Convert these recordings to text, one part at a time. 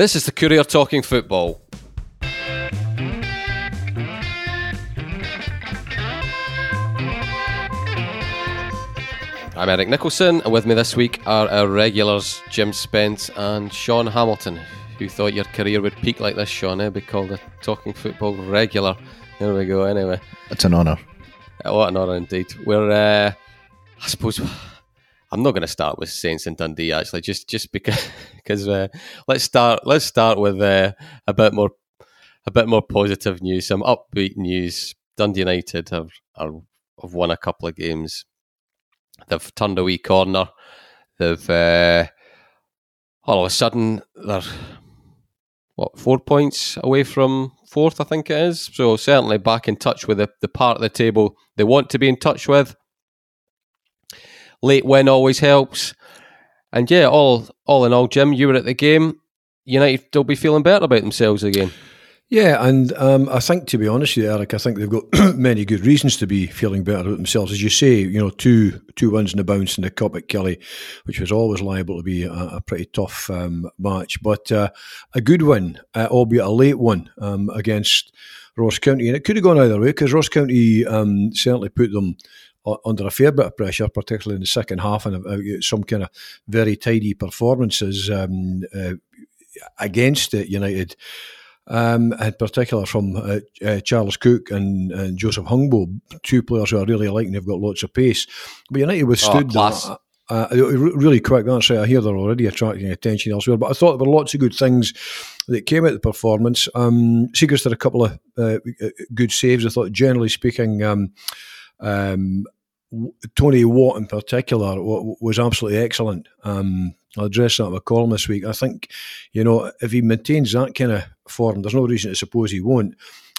This is the Courier Talking Football. I'm Eric Nicholson, and with me this week are our regulars Jim Spence and Sean Hamilton. Who thought your career would peak like this, Sean? Eh? Be called a Talking Football regular. There we go. Anyway, it's an honour. What an honour indeed. We're, uh, I suppose, I'm not going to start with Saints and Dundee actually, just just because because uh, let's start let's start with uh, a bit more a bit more positive news, some upbeat news. Dundee United have are, have won a couple of games. They've turned a wee corner. They've uh, all of a sudden they're what four points away from fourth, I think it is. So certainly back in touch with the, the part of the table they want to be in touch with late win always helps. And yeah, all all in all, Jim, you were at the game. United will be feeling better about themselves again. Yeah, and um, I think to be honest with you, Eric, I think they've got many good reasons to be feeling better about themselves. As you say, you know, two two wins in the bounce in the cup at Killie, which was always liable to be a, a pretty tough um, match, but uh, a good win, uh, albeit a late one um, against Ross County, and it could have gone either way because Ross County um, certainly put them under a fair bit of pressure, particularly in the second half, and uh, some kind of very tidy performances um, uh, against it, United. Um, in particular from uh, uh, Charles Cook and, and, Joseph Hungbo, two players who I really like and they've got lots of pace. But United withstood oh, that. Uh, really quick, right. I hear they're already attracting attention elsewhere, but I thought there were lots of good things that came out of the performance. Um, Siegrist did a couple of uh, good saves. I thought, generally speaking, um, um, Tony Watt in particular was absolutely excellent. Um, I'll address that in a column this week. I think, you know, if he maintains that kind of form, there's no reason to suppose he won't.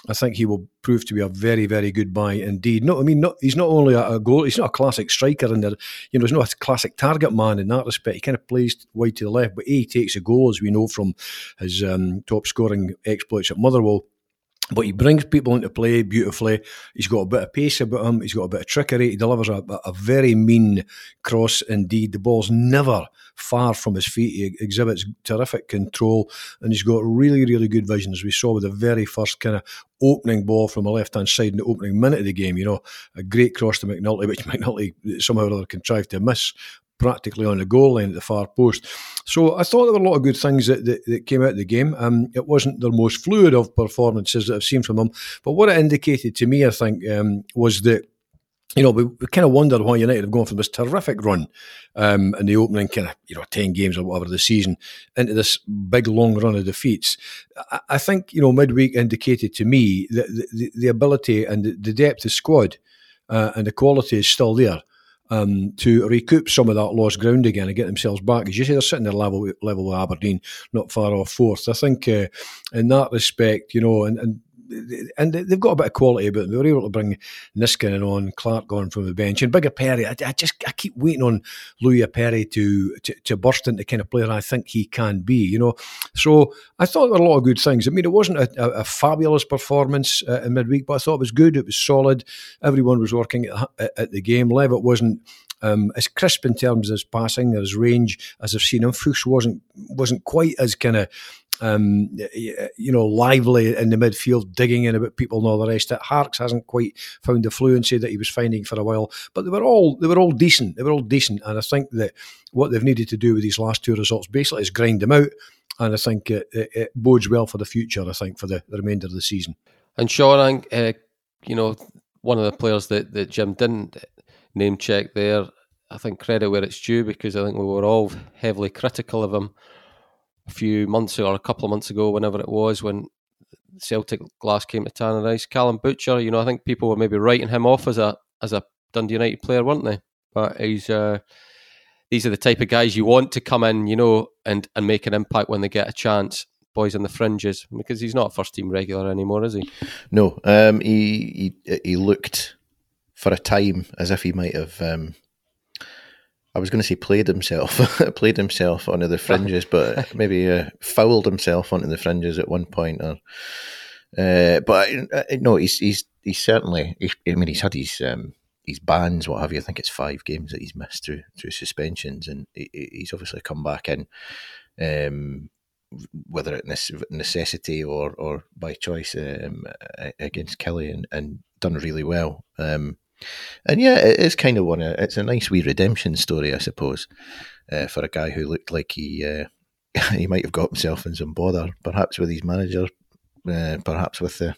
I think he will prove to be a very, very good buy indeed. No, I mean, not, he's not only a, goal; he's not a classic striker, and there, you know, he's not a classic target man in that respect. He kind of plays wide to the left, but he takes a goal, as we know from his um, top scoring exploits at Motherwell. But he brings people into play beautifully. He's got a bit of pace about him. He's got a bit of trickery. He delivers a, a very mean cross indeed. The ball's never far from his feet. He exhibits terrific control and he's got really, really good vision, as we saw with the very first kind of opening ball from the left hand side in the opening minute of the game. You know, a great cross to McNulty, which McNulty somehow or other contrived to miss practically on the goal line at the far post. So I thought there were a lot of good things that, that, that came out of the game. Um, it wasn't the most fluid of performances that I've seen from them, but what it indicated to me, I think, um, was that you know, we, we kind of wondered why United have gone from this terrific run um, in the opening kind of, you know, 10 games or whatever the season into this big long run of defeats. I, I think, you know, midweek indicated to me that the, the, the ability and the, the depth of squad uh, and the quality is still there um, to recoup some of that lost ground again and get themselves back. As you say, they're sitting at level level with Aberdeen, not far off fourth. I think uh, in that respect, you know, and, and and they've got a bit of quality about them. They were able to bring Niskanen on, Clark on from the bench, and Big Appere. I, I, just I keep waiting on Louis Appere to, to, to burst into kind of player I think he can be. You know, so I thought there were a lot of good things. I mean, it wasn't a, a, a fabulous performance uh, in midweek, but I thought it was good. It was solid. Everyone was working at, at the game. Levitt wasn't um, as crisp in terms of his passing, his range, as I've seen him. Fuchs wasn't wasn't quite as kind of um, you know, lively in the midfield, digging in about people and all the rest. It Harkes hasn't quite found the fluency that he was finding for a while, but they were all they were all decent. They were all decent, and I think that what they've needed to do with these last two results basically is grind them out, and I think it, it, it bodes well for the future. I think for the, the remainder of the season. And Sean, uh, you know, one of the players that, that Jim didn't name check there. I think credit where it's due because I think we were all heavily critical of him few months ago or a couple of months ago, whenever it was, when Celtic glass came to Tannadice. Callum Butcher, you know, I think people were maybe writing him off as a as a Dundee United player, weren't they? But he's uh, these are the type of guys you want to come in, you know, and and make an impact when they get a chance. Boys on the fringes, because he's not a first team regular anymore, is he? No, um, he he he looked for a time as if he might have um, I was going to say played himself, played himself onto the fringes, but maybe uh, fouled himself onto the fringes at one point. Or, uh, but uh, no, he's he's he's certainly. He, I mean, he's had his um, his bans, what have you. I think it's five games that he's missed through through suspensions, and he, he's obviously come back in. Um, whether it necessity or or by choice um, against Killie and, and done really well. Um, and yeah, it is kind of one. Of, it's a nice wee redemption story, I suppose, uh, for a guy who looked like he uh, he might have got himself in some bother, perhaps with his manager, uh, perhaps with the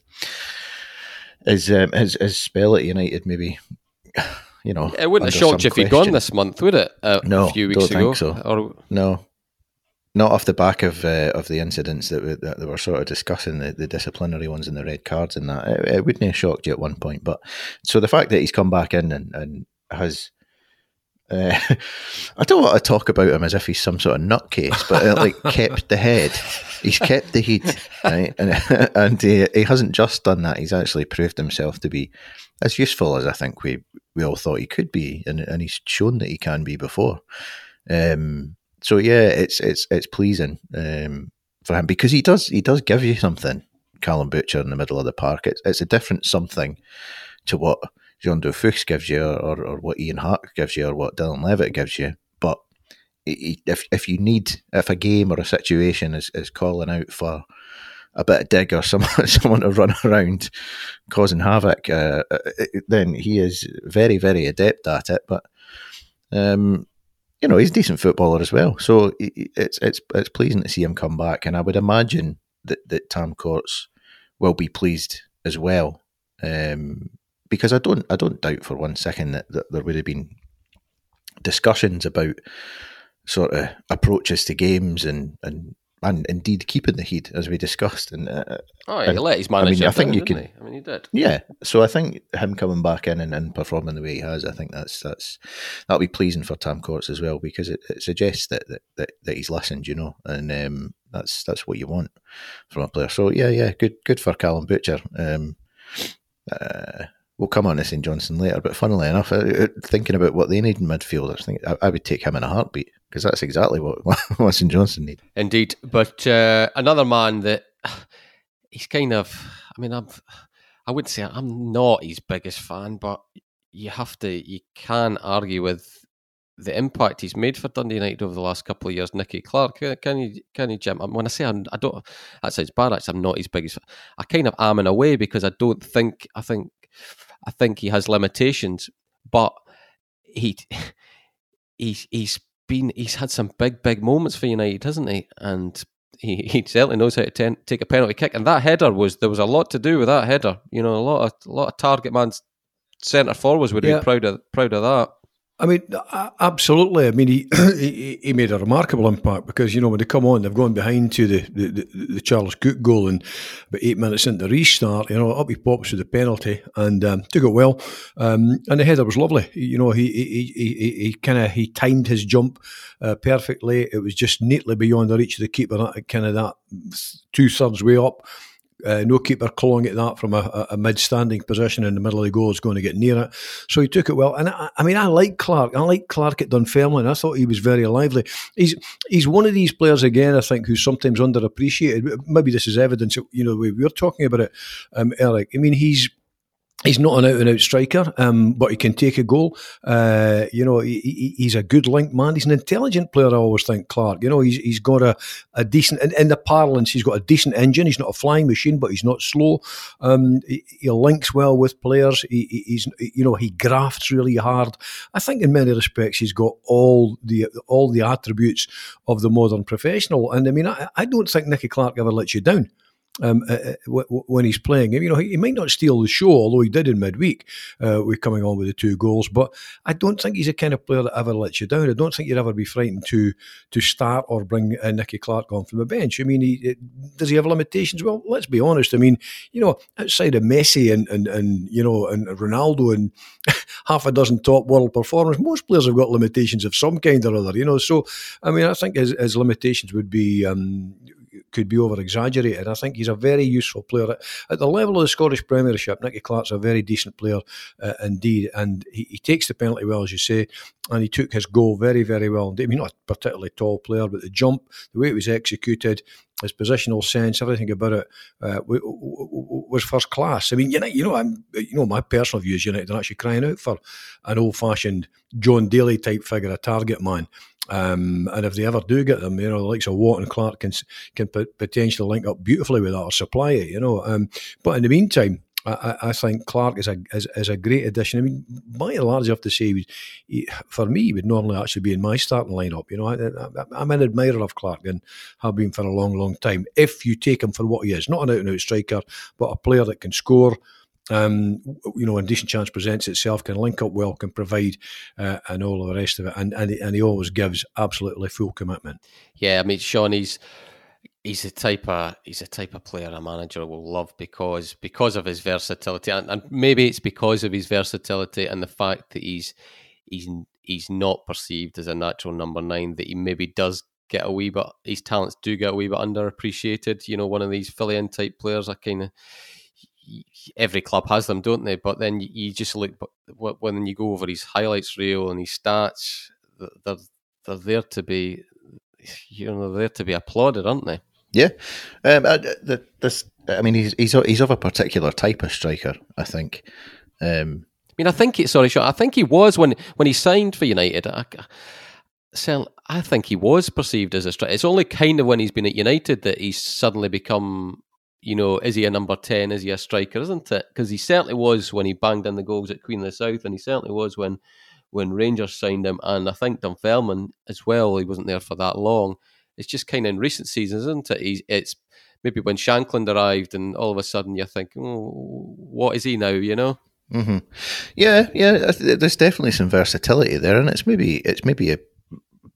his, um, his his spell at United, maybe. You know, it wouldn't have shocked you if he'd gone this month, would it? Uh, no, a few weeks don't ago, think so. Or, no, not off the back of uh, of the incidents that, we, that they were sort of discussing the, the disciplinary ones and the red cards and that it, it, wouldn't have shocked you at one point but so the fact that he's come back in and, and has uh, I don't want to talk about him as if he's some sort of nutcase, but uh, like kept the head. He's kept the heat, right? And and he, he hasn't just done that. He's actually proved himself to be as useful as I think we we all thought he could be, and and he's shown that he can be before. Um, so yeah, it's it's it's pleasing um, for him because he does he does give you something. Callum Butcher in the middle of the park. It's it's a different something to what Jean Fuchs gives you, or, or, or, what Ian Harkes gives you, or what Dylan Levitt gives you. But if if you need if a game or a situation is, is calling out for a bit of dig or someone someone to run around causing havoc, uh, uh then he is very very adept at it. But um, you know, he's a decent footballer as well. So it's it's it's pleasing to see him come back, and I would imagine that that Tam Courts will be pleased as well, um, because I don't I don't doubt for one second that, that there would have been discussions about sort of approaches to games and and and indeed keeping the heat as we discussed. And uh, oh, he and, let his manager. I mean, I think you can. He? I mean, he did. Yeah, so I think him coming back in and, and, performing the way he has, I think that's that's that'll be pleasing for Tam Courts as well because it, it suggests that, that, that that he's listened, you know, and um, that's that's what you want from a player. So yeah, yeah, good good for Callum Butcher. Um, uh, we'll come on to St Johnstone later, but funnily enough, uh, uh, thinking about what they need in midfield, I think I, I would take him in a heartbeat because that's exactly what, what Johnson Johnstone need. Indeed, but uh, another man that he's kind of, I mean, I'm, I would say I'm not his biggest fan, but you have to, you can argue with the impact he's made for Dundee United over the last couple of years, Nicky Clark. Can you, can you, Jim? When I say I'm, I don't, that sounds bad. Actually, I'm not his biggest. I kind of am in a way because I don't think. I think I think he has limitations, but he he's he's been he's had some big big moments for United, hasn't he? And he, he certainly knows how to ten, take a penalty kick. And that header was there was a lot to do with that header. You know, a lot of a lot of target man's centre forwards would yeah. be proud of proud of that. I mean, absolutely. I mean, he, he, made a remarkable impact because you know when they come on, they've gone behind to the the, the, the Charles Cook goal, and about eight minutes into the restart, you know, up he pops with the penalty and um, took it well, um, and the header was lovely. You know, he he he, he kind of he timed his jump uh, perfectly. It was just neatly beyond the reach of the keeper, kind of that two thirds way up. Uh, no keeper clawing at that from a, a, mid-standing position in the middle of the goal is going to get near it. So he took it well. And I, I mean, I like Clark. I like Clark at Dunfermline. I thought he was very lively. He's he's one of these players again. I think who's sometimes underappreciated. Maybe this is evidence. You know, we were talking about it, um, Eric. I mean, he's He's not an out and out striker, um, but he can take a goal. Uh, you know, he, he, he's a good link man. He's an intelligent player. I always think Clark. You know, he's he's got a, a decent in, in the parlance. He's got a decent engine. He's not a flying machine, but he's not slow. Um, he, he, links well with players. He, he's you know he grafts really hard. I think in many respects he's got all the all the attributes of the modern professional. And I mean, I, I don't think Nicky Clark ever lets you down um, uh, uh w- when he's playing. him. You know, he, he, might not steal the show, although he did in midweek uh, with coming on with the two goals. But I don't think he's a kind of player that ever lets you down. I don't think you'd ever be frightened to to start or bring uh, Nicky Clark on from the bench. I mean, he, does he have limitations? Well, let's be honest. I mean, you know, outside of Messi and and, and you know and Ronaldo and half a dozen top world performers, most players have got limitations of some kind or other. You know, so I mean, I think his, his limitations would be um, could be over exaggerated. I think he's a very useful player at, the level of the Scottish Premiership. Nicky Clark's a very decent player uh, indeed, and he, he, takes the penalty well, as you say, and he took his goal very, very well. I mean, not a particularly tall player, but the jump, the way it was executed, his positional sense, everything about it uh, was first class. I mean, you know, you know, I'm, you know, my personal view is United are actually crying out for an old-fashioned Jon Daly type figure, a target man. Um, and if they ever do get them, you know, the likes of Watt and Clark can can potentially link up beautifully with that or supply it, you know. Um, but in the meantime, I, I, think Clark is a is, is, a great addition. I mean, by and large, I have to say, he, he, for me, he would normally actually be in my starting lineup. You know, I, am an admirer of Clark and have been for a long, long time. If you take him for what he is, not an out and out striker, but a player that can score. Um, you know, a decent chance presents itself, can link up well, can provide, uh, and all the rest of it, and and he, and he always gives absolutely full commitment. Yeah, I mean, Sean, he's he's the type of he's a type of player a manager will love because because of his versatility. And, and, maybe it's because of his versatility and the fact that he's he's he's not perceived as a natural number nine that he maybe does get a wee bit his talents do get a wee bit underappreciated. You know one of these fill-in type players I kind of every club has them don't they? But then you just look when you go over his highlights reel and his stats they're they're there to be you know they're there to be applauded aren't they yeah, um, I, the, this. I mean, he's he's he's of a particular type of striker. I think. Um, I mean, I think it. Sorry, I think he was when when he signed for United. I, I think he was perceived as a striker. It's only kind of when he's been at United that he's suddenly become. You know, is he a number ten? Is he a striker? Isn't it? Because he certainly was when he banged in the goals at Queen of the South, and he certainly was when when Rangers signed him, and I think Dunfermline as well. He wasn't there for that long it's just kind of in recent seasons, isn't it? It's maybe when Shankland arrived, and all of a sudden you're thinking, oh, what is he now? You know? Mm-hmm. Yeah, yeah. There's definitely some versatility there, and it's maybe it's maybe a,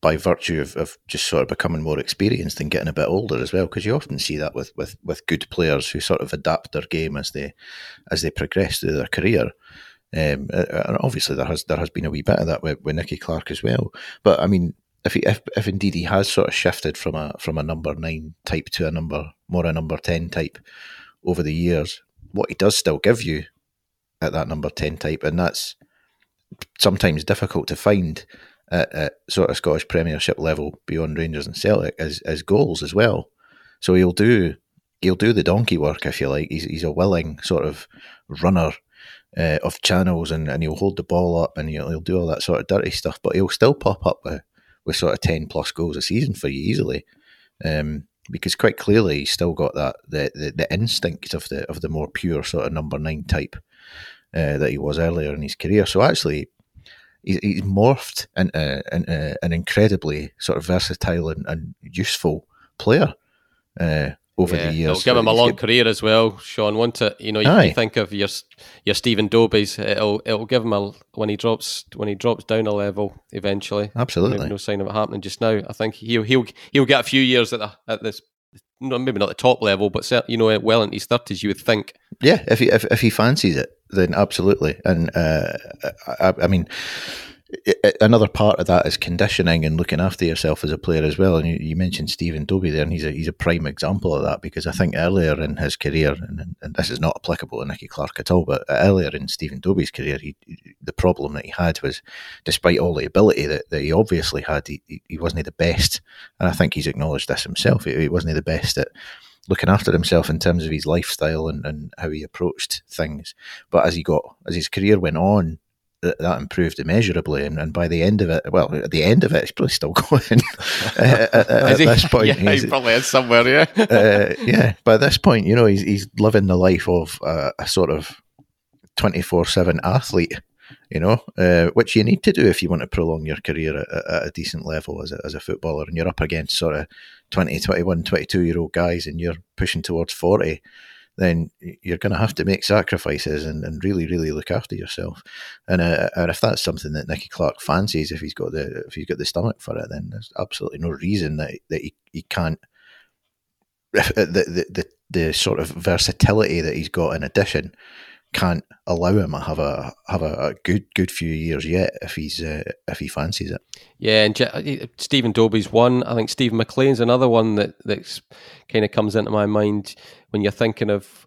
by virtue of, of just sort of becoming more experienced and getting a bit older as well, because you often see that with, with, with good players who sort of adapt their game as they as they progress through their career. Um, and obviously there has there has been a wee bit of that with, with Nicky Clark as well. But I mean, if he if, if indeed he has sort of shifted from a from a number nine type to a number more a number ten type over the years, what he does still give you at that number ten type, and that's sometimes difficult to find at, at sort of Scottish Premiership level beyond Rangers and Celtic as as goals as well. So he'll do he'll do the donkey work if you like. He's he's a willing sort of runner uh, of channels and, and he'll hold the ball up and he'll, he'll do all that sort of dirty stuff, but he'll still pop up with with sort of 10 plus goals a season for you easily. Um, because quite clearly he's still got that the, the, the, instinct of the of the more pure sort of number nine type uh, that he was earlier in his career. So actually, he's, he's morphed into, into, an incredibly sort of versatile and, and useful player. Uh, over yeah, the years. It'll give him a long career as well, Sean. Won't it? You know, you, you, think of your your Stephen Dobbies. It'll it'll give him a when he drops when he drops down a level eventually. Absolutely, no sign of it happening just now. I think he'll he'll he'll get a few years at the, at this. Maybe not the top level, but you know, well into his thirties, you would think. Yeah, if he if, if he fancies it, then absolutely. And uh, I, I mean, another part of that is conditioning and looking after yourself as a player as well. And you, you, mentioned Stephen Dobbie there, and he's a he's a prime example of that because I think earlier in his career, and, and this is not applicable to Nicky Clark at all, but earlier in Stephen Dobbie's career, he, the problem that he had was, despite all the ability that, that he obviously had, he, he wasn't the best. And I think he's acknowledged this himself. He, he wasn't the best at looking after himself in terms of his lifestyle and, and how he approached things. But as he got as his career went on, that, that improved immeasurably. And, and, by the end of it, well, at the end of it, he's probably still going. uh, at, at this point, yeah, he's, he probably is somewhere. Yeah, uh, yeah. By this point, you know, he's he's living the life of uh, a sort of twenty four seven athlete. You know, uh, which you need to do if you want to prolong your career at, at, a decent level as a, as a footballer, and you're up against sort of 20, 21, 22 year old guys, and you're pushing towards forty then you're going to have to make sacrifices and, and really, really look after yourself. And uh, and if that's something that Nicky Clark fancies, if he's got the if he's got the stomach for it, then there's absolutely no reason that that he, he can't. The, the the the sort of versatility that he's got in addition can't allow him to have a have a, good good few years yet if he's uh, if he fancies it. Yeah, and uh, Stephen Dobbie's one. I think Steven MacLean's another one that that's kind of comes into my mind when you're thinking of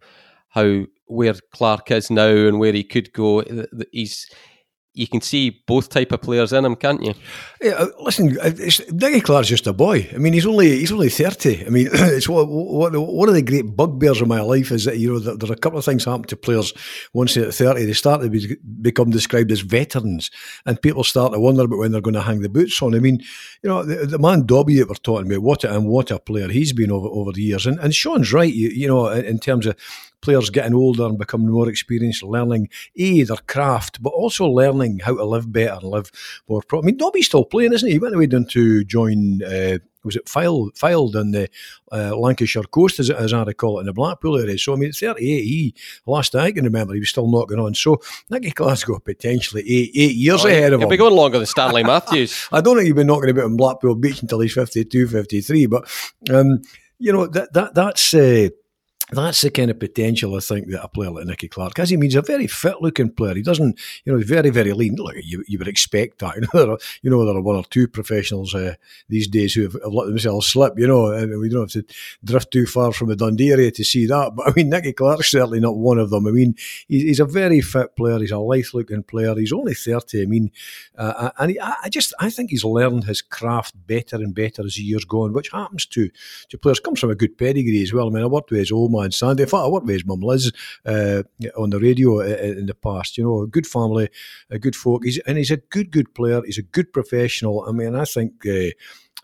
how where Clark is now and where he could go. He's you can see both type of players in him, can't you? Yeah, uh, listen, uh, Nicky Clark's just a boy. I mean, he's only he's only thirty. I mean, it's what, what one of the great bugbears of my life is that you know there are a couple of things happen to players once they're at thirty. They start to be, become described as veterans, and people start to wonder about when they're going to hang the boots on. I mean, you know, the, the man Dobbie that we're talking about, what a, and what a player he's been over over the years. And, and Sean's right, you, you know, in terms of players getting older and becoming more experienced, learning a their craft, but also learning how to live better and live more. Pro- I mean, Dobbie's still playing, isn't he? He went away down to join. Uh, was it Fylde Fylde in the uh, Lancashire coast, as, as I recall it, in the Blackpool area? So I mean, 38, he last I can remember, he was still knocking on. So Nicky Glasgow potentially eight eight years oh, ahead of he'll him. He'll be going longer than Stanley Matthews. I don't think he'll be knocking about in Blackpool Beach until he's 52, 53. But um, you know that that that's. Uh, that's the kind of potential I think that a player like Nicky Clark has. He means a very fit looking player. He doesn't, you know, he's very, very lean. Look, you, you would expect that. You know, there are, you know, there are one or two professionals uh, these days who have, have, let themselves slip, you know, and we don't have to drift too far from the Dundee area to see that. But I mean, Nicky Clark's certainly not one of them. I mean, he's, he's a very fit player. He's a lithe looking player. He's only 30. I mean, uh, and he, I just, I think he's learned his craft better and better as the years go on, which happens to, to players. Comes from a good pedigree as well. I mean, I worked with his old man Sandy. In fact, I worked with his mum Liz uh, on the radio uh, in the past. You know, a good family, a good folk. He's, and he's a good, good player. He's a good professional. I mean, I think. Uh,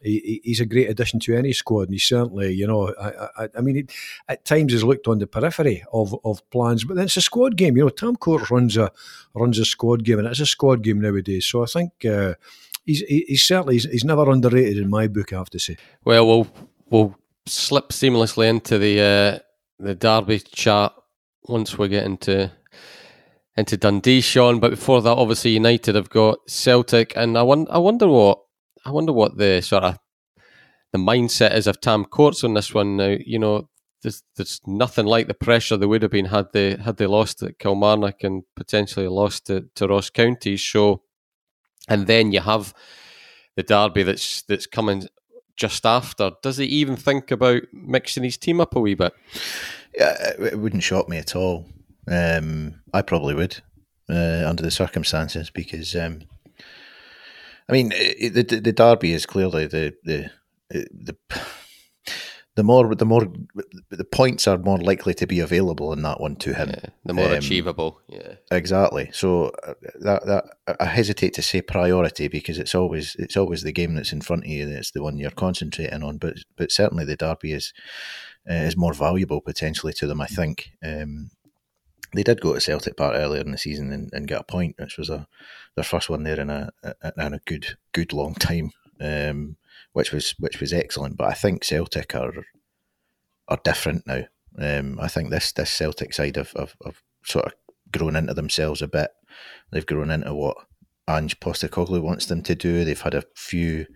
he, he's a great addition to any squad, and he certainly, you know, I, I, I mean, it, at times he's looked on the periphery of, of plans, but then it's a squad game. You know, Tam Court runs a runs a squad game, and it's a squad game nowadays. So I think uh, he's he's certainly he's, he's never underrated in my book. I have to say. Well, we'll we'll slip seamlessly into the uh, the Derby chat once we get into into Dundee, Sean. But before that, obviously United have got Celtic, and I wonder, I wonder what I wonder what the sort of the mindset is of Tam Courts on this one. Now, you know, there's, there's nothing like the pressure they would have been had they had they lost at Kilmarnock and potentially lost to, to Ross County. So, and then you have the derby that's that's coming just after. Does he even think about mixing his team up a wee bit? Yeah, it wouldn't shock me at all. Um, I probably would uh, under the circumstances because, um, I mean, the, the, the derby is clearly the the the the more the more the points are more likely to be available in that one to him. Yeah, the more um, achievable. Yeah, exactly. So uh, that that I hesitate to say priority because it's always it's always the game that's in front of you that's the one you're concentrating on. But but certainly the derby is uh, is more valuable potentially to them. I think. Um, they did go to Celtic Park earlier in the season and, and get a point, which was a their first one there in a in a good good long time. Um, which was which was excellent. But I think Celtic are are different now. Um, I think this this Celtic side have, have, have, sort of grown into themselves a bit. They've grown into what Ange Postecoglou wants them to do. They've had a few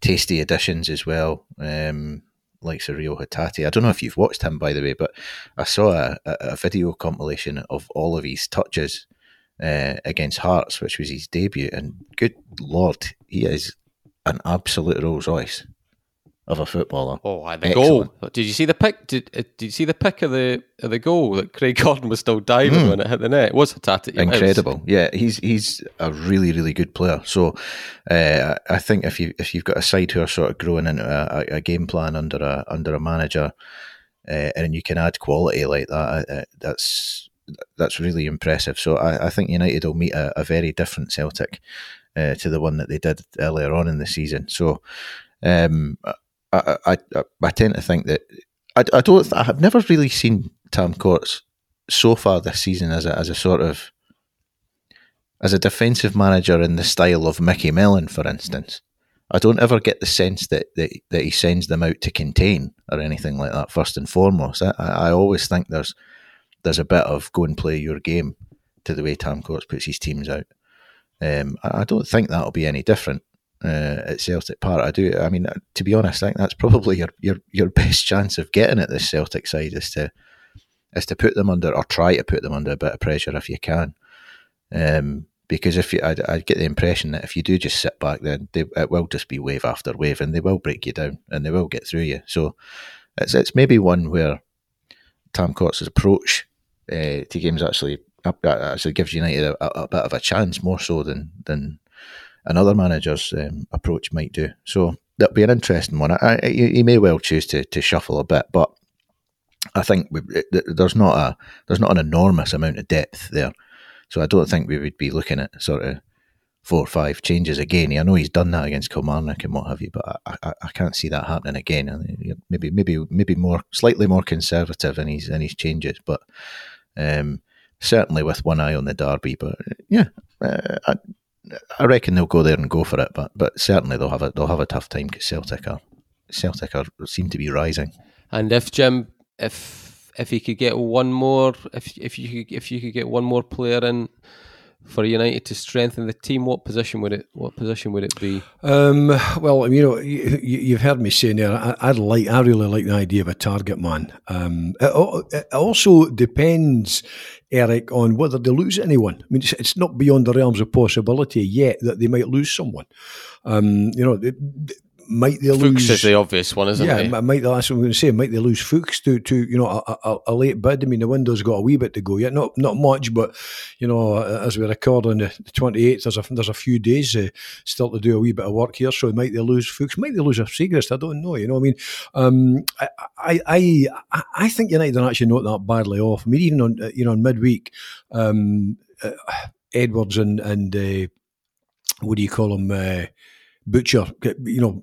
tasty additions as well, um, like Surreal Hatate. I don't know if you've watched him, by the way, but I saw a, a, a video compilation of all of his touches uh, against Hearts, which was his debut. And good lord, he is an absolute Rolls Royce of a footballer. Oh, the Excellent. goal! Did you see the pick? Did, uh, did you see the pick of the of the goal that Craig Gordon was still diving mm. when it hit the net? It was a Hatate. Incredible. Yeah, he's he's a really really good player. So uh, I think if you if you've got a side who are sort of growing into a, a game plan under a under a manager, uh, and you can add quality like that, uh, that's that's really impressive. So I, I think United will meet a, a very different Celtic. Uh, to the one that they did earlier on in the season. So um, I, I, I, tend to think that I, I don't. I have never really seen Tam Courts so far this season as a as a sort of as a defensive manager in the style of Micky Mellon, for instance. I don't ever get the sense that, that, that he sends them out to contain or anything like that. First and foremost, I, I always think there's there's a bit of go and play your game to the way Tam Courts puts his teams out. Um, I, don't think that'll be any different uh, at Celtic Park. I do. I mean, to be honest, I think that's probably your your your best chance of getting at this Celtic side is to is to put them under or try to put them under a bit of pressure if you can. Um, because if you, I, I get the impression that if you do just sit back, then they, it will just be wave after wave, and they will break you down, and they will get through you. So it's it's maybe one where Tam Courts' approach uh, to games actually actually gives United a, a, a, bit of a chance more so than than another manager's um, approach might do. So that'll be an interesting one. I, I, he may well choose to to shuffle a bit, but I think there's not a there's not an enormous amount of depth there. So I don't think we would be looking at sort of four or five changes again. I know he's done that against Kilmarnock and what have you, but I, I, I can't see that happening again. Maybe maybe maybe more slightly more conservative in his in his changes, but um, certainly with one eye on the derby. But yeah, uh, I, I reckon they'll go there and go for it. But but certainly they'll have a they'll have a tough time because Celtic are Celtic are seem to be rising. And if Jim, if if he could get one more, if if you could if you could get one more player in for United to strengthen the team, what position would it? What position would it be? Um, well, you know, you, have heard me saying there. I, would like, I really like the idea of a target man. Um, it, it, also depends, Eric, on whether they lose anyone. I mean, it's, it's, not beyond the realms of possibility yet that they might lose someone. Um, you know, might they Fuchs lose? is the obvious one, isn't yeah, it? Yeah, might that's what I'm going to say. Might they lose Fuchs to, to you know a, a, a, late bid? I mean, the window's got a wee bit to go yet, not not much, but you know, as we record on the 28th, there's a there's a few days uh, still to do a wee bit of work here. So might they lose Fuchs? Might they lose a Siegrist? I don't know. You know, I mean, um, I, I I I think United are actually not that badly off. I mean, even on uh, you know on midweek, um, uh, Edwards and and uh, what do you call him? Uh, Butcher, you know,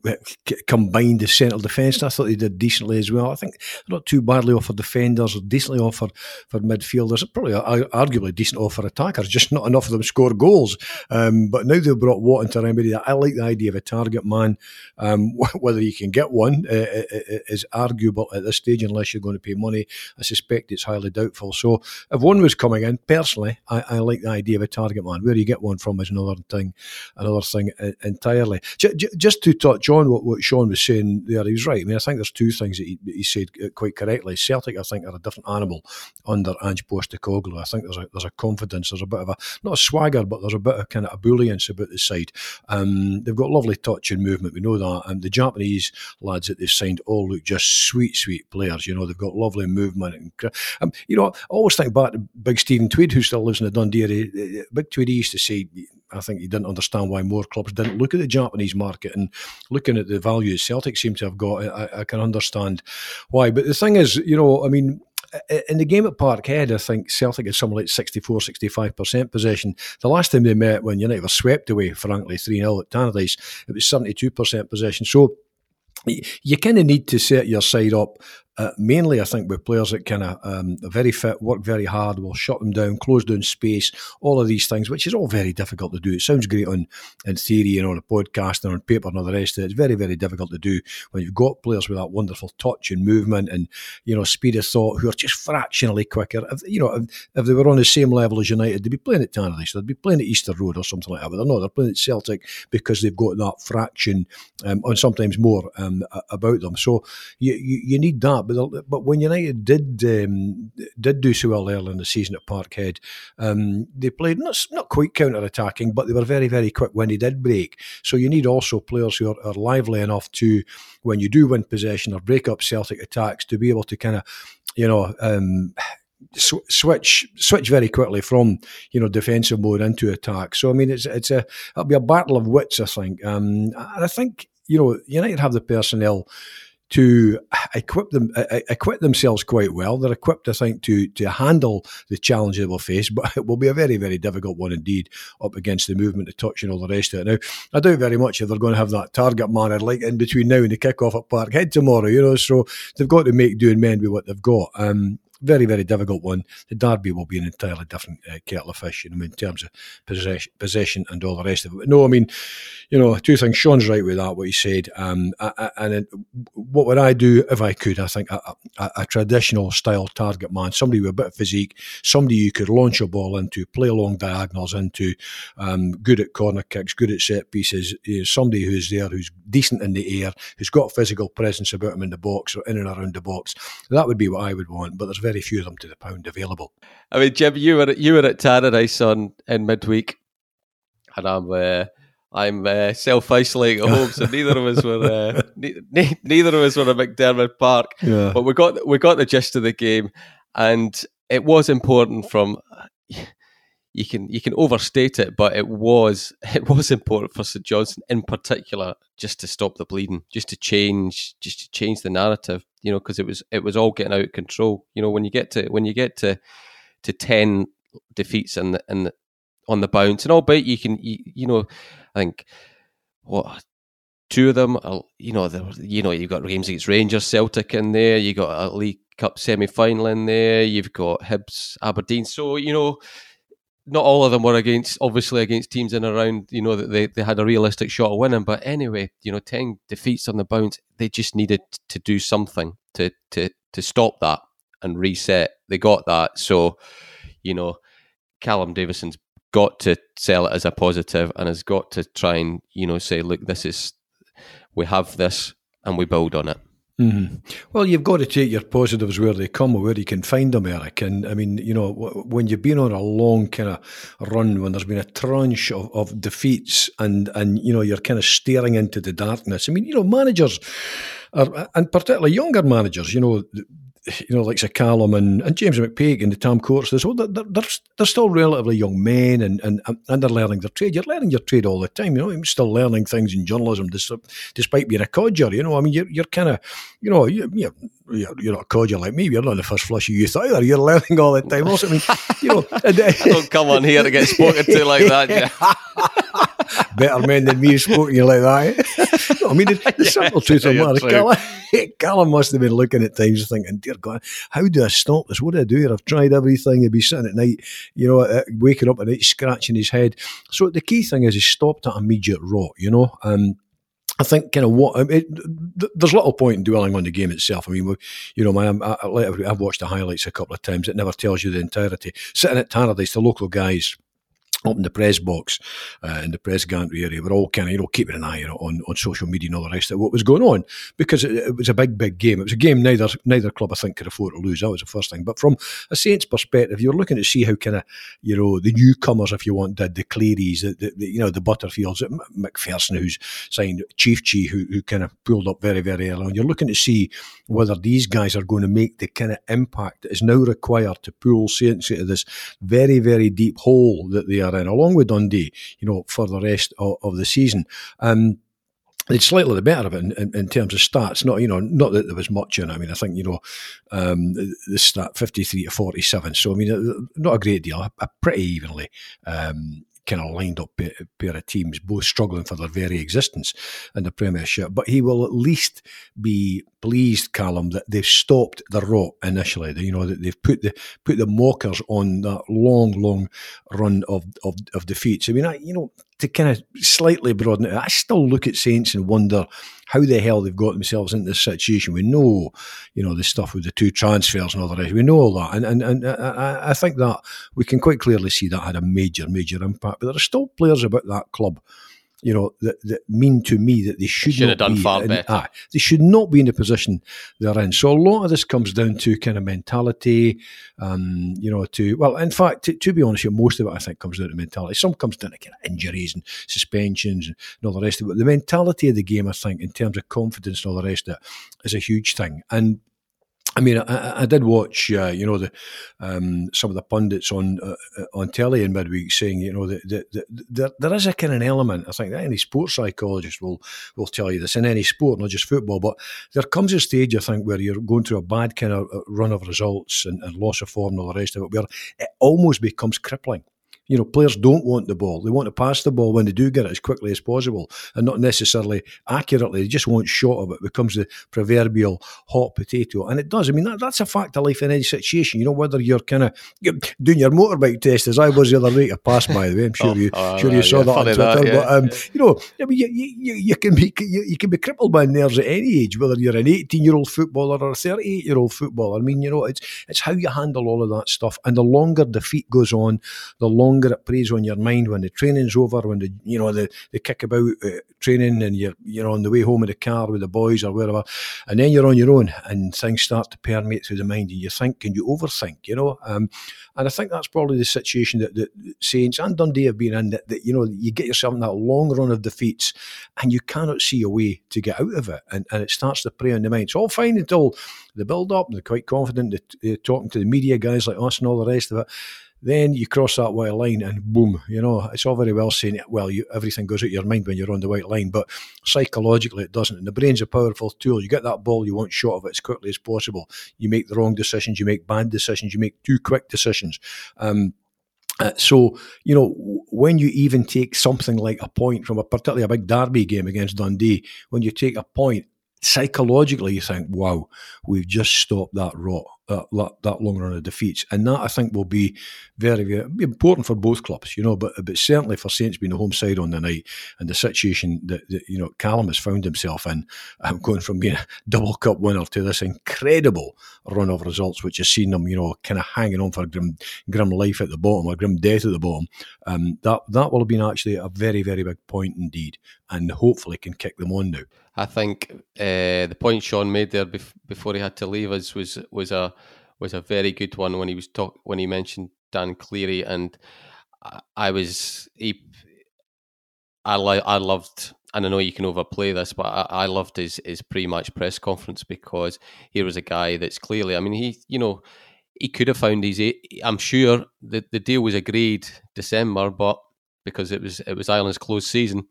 combined the central defence. And I thought they did decently as well. I think they're not too badly off for defenders, or decently off for, for midfielders. Probably arguably decent off for attackers, just not enough of them score goals. Um, but now they've brought Watt into remedy that. I like the idea of a target man. Um, whether you can get one uh, uh, uh, is arguable at this stage unless you're going to pay money. I suspect it's highly doubtful. So if one was coming in, personally, I, I like the idea of a target man. Where you get one from is another thing, another thing entirely. J- j- just to touch on what, what Sean was saying there, he was right. I mean, I think there's two things that he, he said uh, quite correctly. Celtic, I think, are a different animal under Ange Postecoglou. I think there's a there's a confidence, there's a bit of a not a swagger, but there's a bit of kind of a ebullience about the side. Um, they've got lovely touch and movement. We know that. And the Japanese lads that they've signed all look just sweet, sweet players. You know, they've got lovely movement. And um, you know, I always think back to Big Steven Tweed, who still lives in the Dundee area. Big Tweed used to say I think he didn't understand why more clubs didn't look at the Japanese market and looking at the value Celtic seem to have got. I, I can understand why, but the thing is, you know, I mean, in the game at Parkhead, I think Celtic had something like 64, 65% possession. The last time they met, when United were swept away, frankly, 3 0 at Tannadice, it was 72% possession. So you kind of need to set your side up uh, mainly, I think, with players that kind of um, are very fit, work very hard, will shut them down, close down space, all of these things, which is all very difficult to do. It sounds great on in theory and on a podcast and on paper and all the rest of it. It's very, very difficult to do when you've got players with that wonderful touch and movement and you know speed of thought who are just fractionally quicker. If, you know, if, if they were on the same level as United, they'd be playing at Tannadice, they'd be playing at Easter Road or something like that. But they're not. They're playing at Celtic because they've got that fraction um, and sometimes more um, about them. So you, you, you need that but but when United did um, did do so well early in the season at Parkhead, um, they played not not quite counter attacking, but they were very very quick when they did break. So you need also players who are, are lively enough to, when you do win possession or break up Celtic attacks, to be able to kind of, you know. Um, switch switch very quickly from you know defensive mode into attack. So I mean, it's it's a it'll be a battle of wits. I think, um, and I think you know United have the personnel to equip them equip themselves quite well. They're equipped, I think, to to handle the challenge they will face, but it will be a very very difficult one indeed up against the movement, the touch, and all the rest of it. Now, I doubt very much if they're going to have that target man like in between now and the kick off at Parkhead tomorrow. You know, so they've got to make do and mend with what they've got. Um, very, very difficult one. The derby will be an entirely different uh, kettle of fish, you know, in terms of possession, and all the rest of it. But no, I mean, you know, two things. Sean's right with that, what he said. Um, and what would I do if I could? I think a, a, a, traditional style target man, somebody with a bit of physique, somebody you could launch a ball into, play along diagonals into, um, good at corner kicks, good at set pieces, you know, somebody who's there, who's decent in the air, who's got physical presence about him in the box or in and around the box. That would be what I would want. But there's very very few of them to the pound available. I mean, Jim, you were you were at Tannadice on in midweek, and I'm uh, I'm uh, self isolating at home, so neither of us were uh, ne- neither of us were at McDiarmid Park. Yeah. But we got we got the gist of the game, and it was important from you can you can overstate it, but it was it was important for St Johnstone in particular just to stop the bleeding, just to change just to change the narrative, you know, because it was it was all getting out of control. You know, when you get to when you get to to ten defeats and and on the bounce, and albeit you can you, you know, I think what two of them, are, you know, you know, you've got games against Rangers, Celtic in there, you got a League Cup semi final in there, you've got Hibs, Aberdeen, so you know not all of them were against, obviously, against teams in around, you know, that they, they had a realistic shot of winning. But anyway, you know, 10 defeats on the bounce, they just needed to do something to, to, to stop that and reset. They got that. So, you know, Callum Davidson's got to sell it as a positive and has got to try and, you know, say, look, this is, we have this and we build on it. Mm-hmm. Well, you've got to take your positives where they come or where you can find them, Eric. And I mean, you know, when you've been on a long kind of run, when there's been a tranche of, of defeats and, and, you know, you're kind of staring into the darkness. I mean, you know, managers are, and particularly younger managers, you know, you know, like Sir Callum and, and James McPake and the Tam Courts, they're, they're, they're still relatively young men and, and, and they're learning their trade. You're learning your trade all the time, you know, I'm still learning things in journalism despite being a codger, you know. I mean, you're, you're kind of, you know, you're, you're, you're not a codger like me, you're not the first flush of youth either. You're learning all the time. Also, I mean, you know. Uh, Don't come on here to get spoken to like that, yeah. better men than me have spoken to you like that. I mean, the, simple truth of the matter, Callum, must have been looking at times thinking, dear God, how do I stop this? What do I do here? I've tried everything. He'd be sitting at night, you know, uh, waking up at night, scratching his head. So the key thing is he stopped at immediate rot, you know. Um, I think kind of what it, there's little point in dwelling on the game itself. I mean, you know, my, I, have watched the highlights a couple of times. It never tells you the entirety. Sitting at Tannadice, the local guys up in the press box uh, in the press gantry area. We're all kind of, you know, keeping an eye on, on social media and all the rest of what was going on because it, it, was a big, big game. It was a game neither neither club, I think, could afford to lose. That was the first thing. But from a Saints perspective, you're looking to see how kind of, you know, the newcomers, if you want, the, the Clerys, the, the, the, you know, the Butterfields, McPherson, who's signed Ciftci, who, who kind of pulled up very, very early on. You're looking to see whether these guys are going to make the kind of impact that is now required to pull Saints into this very, very deep hole that they are in, along with Dundee, you know, for the rest of, of the season. Um, it's slightly the better of it in, in, in, terms of stats. Not you know, not that there was much in. it. I mean, I think you know, um, the stat fifty three to forty seven. So I mean, uh, not a great deal. Pretty evenly um, kind of lined up pair of teams, both struggling for their very existence in the Premiership. But he will at least be pleased, Callum, that they've stopped the rot initially. You know that they've put the put the mockers on that long, long run of of, of defeats. I mean, I, you know, to kind of slightly broaden it, I still look at Saints and wonder how the hell they've got themselves into this situation. We know, you know, the stuff with the two transfers and all the rest. We know all that, and and, and I, I think that we can quite clearly see that had a major, major impact. But there are still players about that club you know, that, that mean to me that they should, should not have done be far in, better. Ah, they should not be in the position they're in. So a lot of this comes down to kind of mentality, um, you know, to, well, in fact, to, to, be honest, most of it I think comes down to mentality. Some comes down to kind of injuries and suspensions and all the rest of it. The mentality of the game, I think, in terms of confidence and all the rest of it, is a huge thing. And I mean, I, I did watch, uh, you know, the um, some of the pundits on uh, on telly in midweek saying, you know, that, that, that, that there is a kind of element. I think that any sports psychologist will will tell you this in any sport, not just football. But there comes a stage, I think, where you're going through a bad kind of uh, run of results and, and loss of form and all the rest of it, where it almost becomes crippling you know, players don't want the ball. They want to pass the ball when they do get it as quickly as possible and not necessarily accurately. They just want shot of it. it becomes the proverbial hot potato. And it does. I mean, that, that's a fact of life in any situation. You know, whether you're kind of doing your motorbike test, as I was the other night, I passed by the way. I'm sure oh, you oh, sure you saw yeah, that on Twitter. That, yeah, but, um, yeah. you know, I mean, you, you, you can be you, you, can be crippled by nerves at any age, whether you're an 18 year old footballer or a 38 year old footballer. I mean, you know, it's it's how you handle all of that stuff. And the longer defeat goes on, the longer longer it preys on your mind when the training's over, when the you know the, the kick about uh, training and you're you're on the way home in the car with the boys or wherever, and then you're on your own and things start to permeate through the mind and you think and you overthink, you know. Um, and I think that's probably the situation that, that Saints and Dundee have been in that, that you know you get yourself in that long run of defeats and you cannot see a way to get out of it, and, and it starts to prey on the mind. It's all fine until the build up, they're quite confident, they're, they're talking to the media guys like us and all the rest of it then you cross that white line and boom, you know, it's all very well saying, well, you, everything goes out your mind when you're on the white line, but psychologically it doesn't. And the brain's a powerful tool. You get that ball, you want shot of it as quickly as possible. You make the wrong decisions, you make bad decisions, you make too quick decisions. Um, uh, so, you know, when you even take something like a point from a particularly a big derby game against Dundee, when you take a point, psychologically you think, wow, we've just stopped that rot that, that long run of defeats. And that I think will be very, very important for both clubs, you know, but but certainly for Saints being the home side on the night and the situation that, that you know Callum has found himself in, um, going from being a double cup winner to this incredible run of results, which has seen them, you know, kind of hanging on for grim, grim life at the bottom or grim death at the bottom. Um, that that will have been actually a very, very big point indeed, and hopefully can kick them on now. I think uh, the point Sean made there bef- before he had to leave us was was a was a very good one when he was talk when he mentioned Dan Cleary and I, was he I li- I loved and I know you can overplay this, but I, I loved his his pre match press conference because here was a guy that's clearly I mean he you know he could have found his I'm sure the the deal was agreed December, but because it was it was Ireland's closed season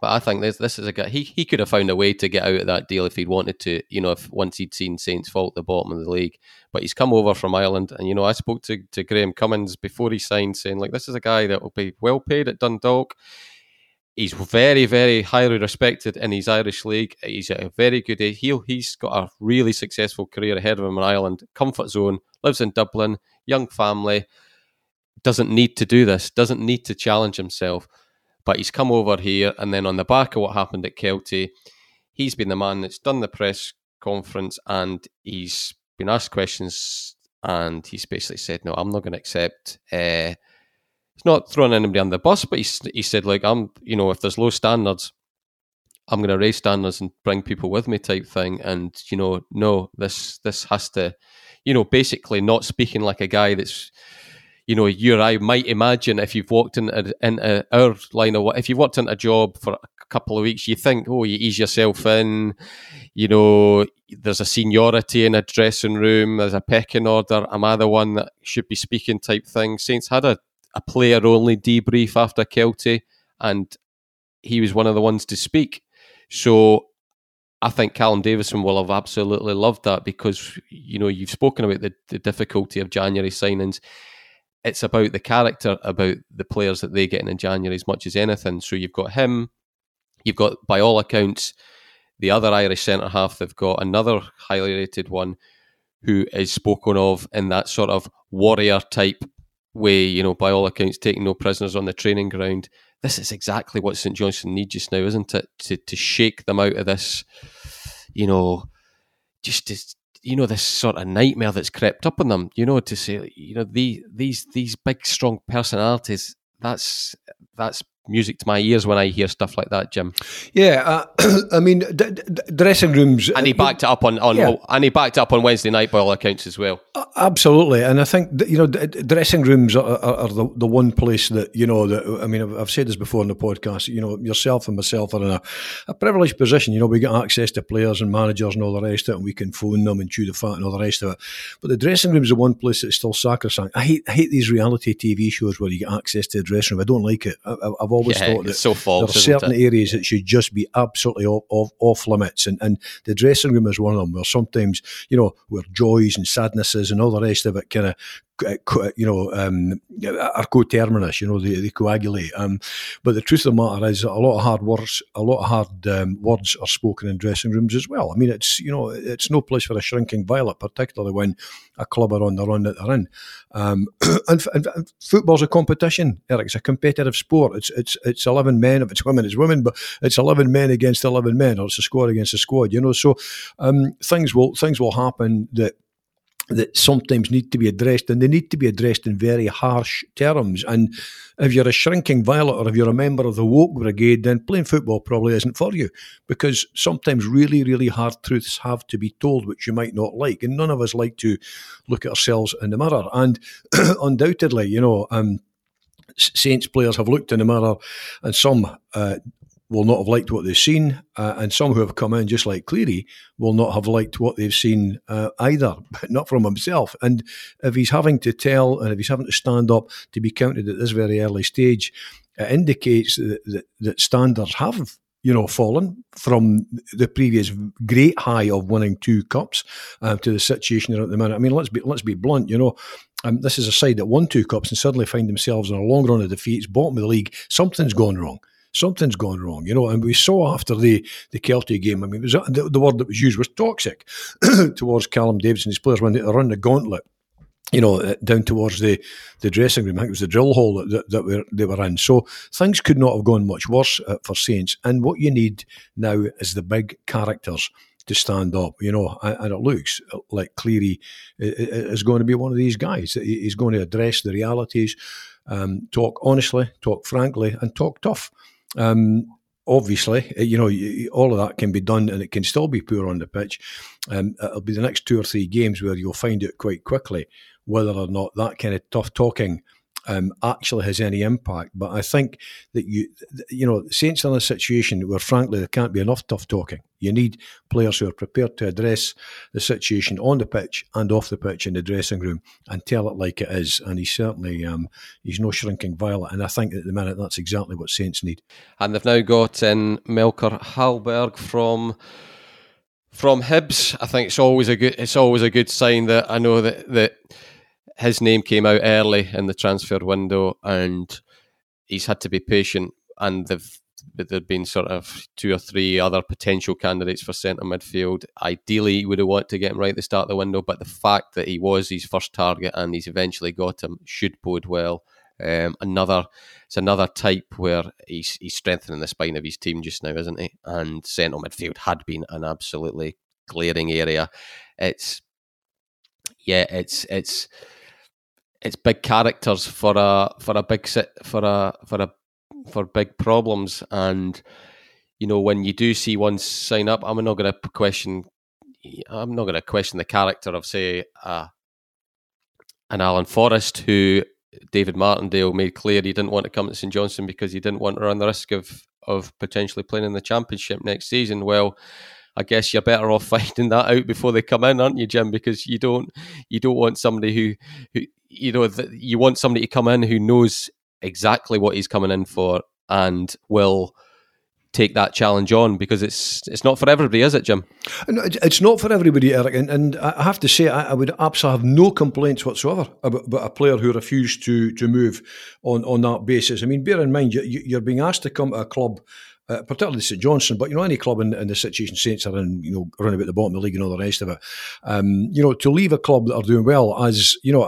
but I think this this is a guy he he could have found a way to get out of that deal if he'd wanted to. You know, if once he'd seen Saints fall at the bottom of the league, but he's come over from Ireland, and you know, I spoke to to Graham Cummins before he signed, saying like this is a guy that will be well paid at Dundalk. He's very, very highly respected in his Irish league. He's a very good heel. He's got a really successful career ahead of him in Ireland. Comfort zone, lives in Dublin, young family, doesn't need to do this, doesn't need to challenge himself but he's come over here, and then on the back of what happened at Kelty, he's been the man that's done the press conference and he's been asked questions, and he's basically said, "No, I'm not going to accept." Uh, he's not throwing anybody on the bus, but he's, he said, "Like I'm, you know, if there's low standards." I'm going to raise standards and bring people with me, type thing. And you know, no, this this has to, you know, basically not speaking like a guy that's you know, you or I might imagine if you've walked into, into our line of what if you've worked in a job for a couple of weeks, you think, oh, you ease yourself in, you know, there's a seniority in a dressing room, there's a pecking order. Am I the one that should be speaking type thing? Saints had a, a player only debrief after Kelty, and he was one of the ones to speak. So I think Callum Davidson will have absolutely loved that because, you know, you've spoken about the, the difficulty of January signings it's about the character, about the players that they get in in January as much as anything. So you've got him, you've got, by all accounts, the other Irish centre half. They've got another highly rated one who is spoken of in that sort of warrior type way, you know, by all accounts, taking no prisoners on the training ground. This is exactly what St Johnstone need just now, isn't it? To to shake them out of this, you know, just to you know this sort of nightmare that's crept up on them. You know to say you know the, these these big strong personalities. That's that's music to my ears when I hear stuff like that, Jim. Yeah, uh, I mean, d- d- dressing rooms, and he uh, backed it up on, on yeah. and he backed up on Wednesday night by all accounts as well. Uh, absolutely, and I think that, you know, d- dressing rooms are, are, are, the, the one place that you know that I mean, I've, I've, said this before in the podcast. You know, yourself and myself are in a, a, privileged position. You know, we get access to players and managers and all the rest of it, and we can phone them and chew the fat and all the rest of it. But the dressing room is the one place that's still sacrosanct. I hate I hate these reality TV shows where you get access to the dressing room. I don't like it. I, have always yeah, thought that so false. There are certain it? areas that should just be absolutely off, off, off, limits, and, and the dressing room is one of them. Where sometimes you know where joys and sadnesses and all the rest of it kind of you know, um, are coterminous, you know, they, they coagulate. Um, but the truth of the matter is a lot of hard words, a lot of hard um, words are spoken in dressing rooms as well. I mean, it's, you know, it's no place for a shrinking violet, particularly when a club are on the run that they're in. Um, and, and, and, football's a competition, Eric. It's a competitive sport. It's, it's, it's 11 men. If it's women, it's women, but it's 11 men against 11 men, or it's a squad against a squad, you know. So um, things will things will happen that that sometimes need to be addressed, and they need to be addressed in very harsh terms. And if you're a shrinking violet or if you're a member of the woke brigade, then playing football probably isn't for you because sometimes really, really hard truths have to be told, which you might not like. And none of us like to look at ourselves in the mirror. And undoubtedly, you know, um, Saints players have looked in the mirror, and some uh, will not have liked what they've seen, uh, and some who have come in, just like Cleary, will not have liked what they've seen uh, either, but not from himself. And if he's having to tell and if he's having to stand up to be counted at this very early stage, it indicates that, that, that standards have you know, fallen from the previous great high of winning two cups uh, to the situation they're at the minute. I mean, let's be let's be blunt. You know, um, this is a side that won two cups and suddenly find themselves in a long run of defeats, bottom of the league. Something's gone wrong. Something's gone wrong, you know. And we saw after the the Celtic game. I mean, was, the, the word that was used was toxic towards Callum Davidson. And his players when they run the gauntlet you know, uh, down towards the, the dressing room. I think it was the drill hall that, that, that were, they were in. So things could not have gone much worse uh, for Saints. And what you need now is the big characters to stand up, you know, and it looks like Cleary is going to be one of these guys. He's going to address the realities, um, talk honestly, talk frankly, and talk tough. Um, obviously, you know, all of that can be done and it can still be poor on the pitch. Um, it'll be the next two or three games where you'll find it quite quickly whether or not that kind of tough talking um, actually has any impact. But I think that you, you know, Saints are in a situation where, frankly, there can't be enough tough talking. You need players who are prepared to address the situation on the pitch and off the pitch in the dressing room and tell it like it is. And he's certainly um, he's no shrinking violet. And I think at the minute that's exactly what Saints need. And they've now got in Melker Hallberg from from Hibs. I think it's always a good it's always a good sign that I know that that his name came out early in the transfer window, and he's had to be patient. And they've there've been sort of two or three other potential candidates for centre midfield. Ideally, he would have wanted to get him right at the start of the window, but the fact that he was his first target and he's eventually got him should bode well. Um, another, it's another type where he's he's strengthening the spine of his team just now, isn't he? And centre midfield had been an absolutely glaring area. It's yeah, it's it's it's big characters for a for a big for a for a for big problems. And you know when you do see one sign up i'm not going to question i'm not going to question the character of say uh, an alan forrest who david martindale made clear he didn't want to come to st johnstone because he didn't want to run the risk of of potentially playing in the championship next season. Well I guess you're better off finding that out before they come in, aren't you, Jim? Because you don't you don't want somebody who who you know you want somebody to come in who knows exactly what he's coming in for and will take that challenge on because it's it's not for everybody, is it, Jim? No, it's not for everybody, Eric. And, and I have to say, I, I, would absolutely have no complaints whatsoever about, about, a player who refused to to move on, on that basis. I mean, bear in mind, you, you're being asked to come to a club uh, particularly St Johnstone, but you know any club in, in, the situation Saints are in, you know, around about the bottom of the league and all the rest of it. Um, you know, to leave a club that are doing well, as you know,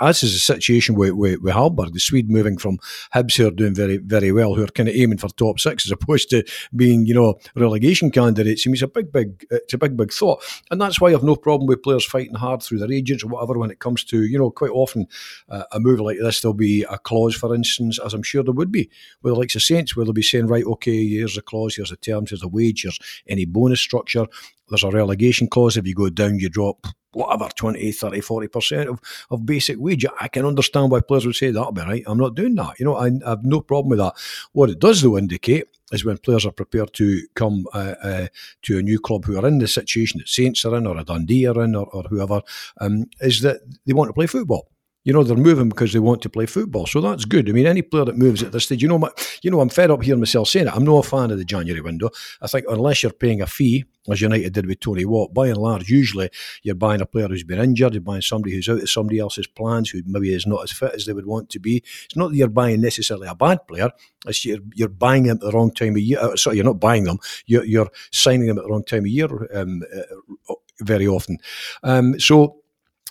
as is the situation with, with, with Hallberg, the Swede moving from Hibs who are doing very very well, who are kind of aiming for top six as opposed to being you know relegation candidates. I mean, it's a big big it's a big big thought, and that's why I have no problem with players fighting hard through their agents or whatever when it comes to you know quite often uh, a move like this there'll be a clause, for instance, as I'm sure there would be with the likes of Saints, where they'll be saying right, okay here's a clause, here's a terms, here's a wage, here's any bonus structure. There's a relegation clause. If you go down, you drop whatever, 20, 30, 40% of, of basic wage. I can understand why players would say that'll be right. I'm not doing that. You know, I, I have no problem with that. What it does, though, indicate is when players are prepared to come uh, uh, to a new club who are in the situation that Saints are in or a Dundee are in or, or whoever, um, is that they want to play football you know, they're moving because they want to play football. So that's good. I mean, any player that moves at this stage, you know, my, you know, I'm fed up hearing myself saying it. I'm not a fan of the January window. I think unless you're paying a fee, as United did with Tony Watt, by and large, usually you're buying a player who's been injured, you're buying somebody who's out of somebody else's plans, who maybe is not as fit as they would want to be. It's not that you're buying necessarily a bad player, it's you're, you're buying them at the wrong time of year. Uh, sorry, you're not buying them, you're, you're signing them at the wrong time of year um, uh, very often. Um, so,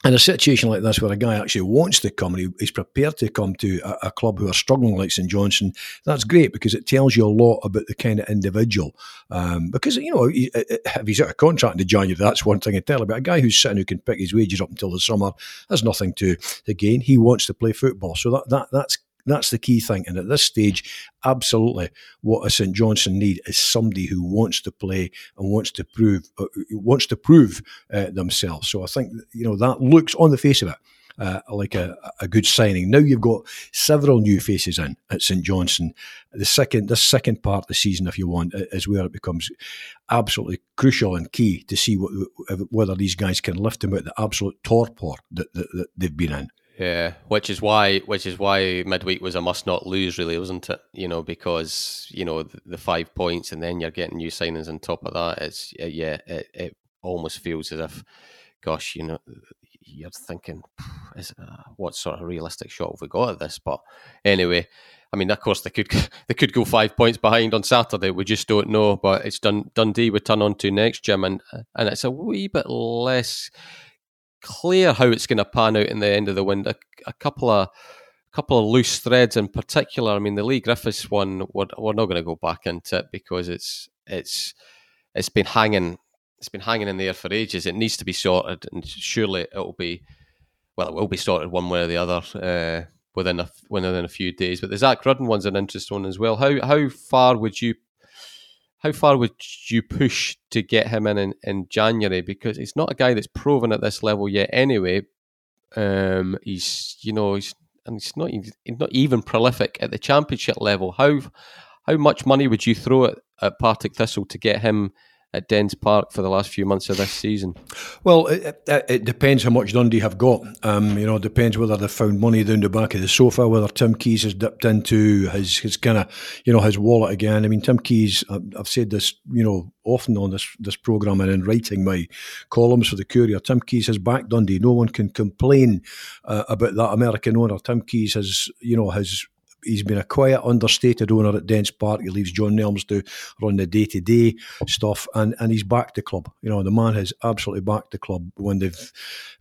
in a situation like this where a guy actually wants to come and he's prepared to come to a, a, club who are struggling like St Johnstone, that's great because it tells you a lot about the kind of individual. Um, because, you know, if he's out of contract in January, that's one thing I tell. But a guy who's sitting who can pick his wages up until the summer has nothing to, to gain. He wants to play football. So that, that that's that's the key thing. And at this stage, absolutely, what a St Johnstone need is somebody who wants to play and wants to prove uh, wants to prove uh, themselves. So I think you know that looks on the face of it uh, like a, a good signing. Now you've got several new faces in at St Johnstone. The second, the second part of the season, if you want, is where it becomes absolutely crucial and key to see what, whether these guys can lift them out of the absolute torpor that, that, that they've been in. Yeah, which is why which is why midweek was a must not lose, really, wasn't it? You know, because you know the, the five points, and then you're getting new signings on top of that. It's yeah, it, it almost feels as if, gosh, you know, you're thinking, is, uh, what sort of realistic shot have we got at this? But anyway, I mean, of course, they could they could go five points behind on Saturday. We just don't know. But it's Dun- Dundee we turn on to next, Jim, and and it's a wee bit less clear how it's going to pan out in the end of the window. A, a couple of a couple of loose threads in particular. I mean, the Leigh Griffiths one, we're, we're not going to go back into it because it's it's it's been hanging it's been hanging in the air for ages. It needs to be sorted, and surely it'll be well, it will be sorted one way or the other uh, within a within a few days. But the Zach Rudden one's an interesting one as well. How how far would you how far would you push to get him in, in in January? Because he's not a guy that's proven at this level yet. Anyway, um, he's you know he's and he's not he's not even prolific at the championship level. How how much money would you throw at, at Partick Thistle to get him at Dens Park for the last few months of this season? Well, it, it, it depends how much Dundee have got. Um, you know, it depends whether they've found money down the back of the sofa, whether Tim Keyes has dipped into his, his kind of, you know, his wallet again. I mean, Tim Keyes, I've said this, you know, often on this this programme and in writing my columns for the Courier, Tim Keyes has backed Dundee. No one can complain uh, about that American owner. Tim Keyes has, you know, has he's been a quiet, understated owner at Dens Park. He leaves John Nelms to run the day to day stuff, and, and he's backed the club. You know, the man has absolutely backed the club when they've